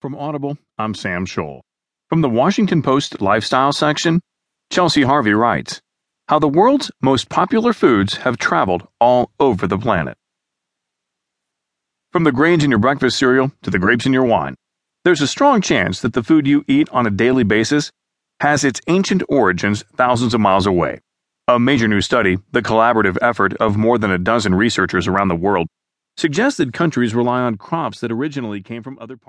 From Audible, I'm Sam Scholl. From the Washington Post lifestyle section, Chelsea Harvey writes How the world's most popular foods have traveled all over the planet. From the grains in your breakfast cereal to the grapes in your wine, there's a strong chance that the food you eat on a daily basis has its ancient origins thousands of miles away. A major new study, the collaborative effort of more than a dozen researchers around the world, suggested countries rely on crops that originally came from other parts.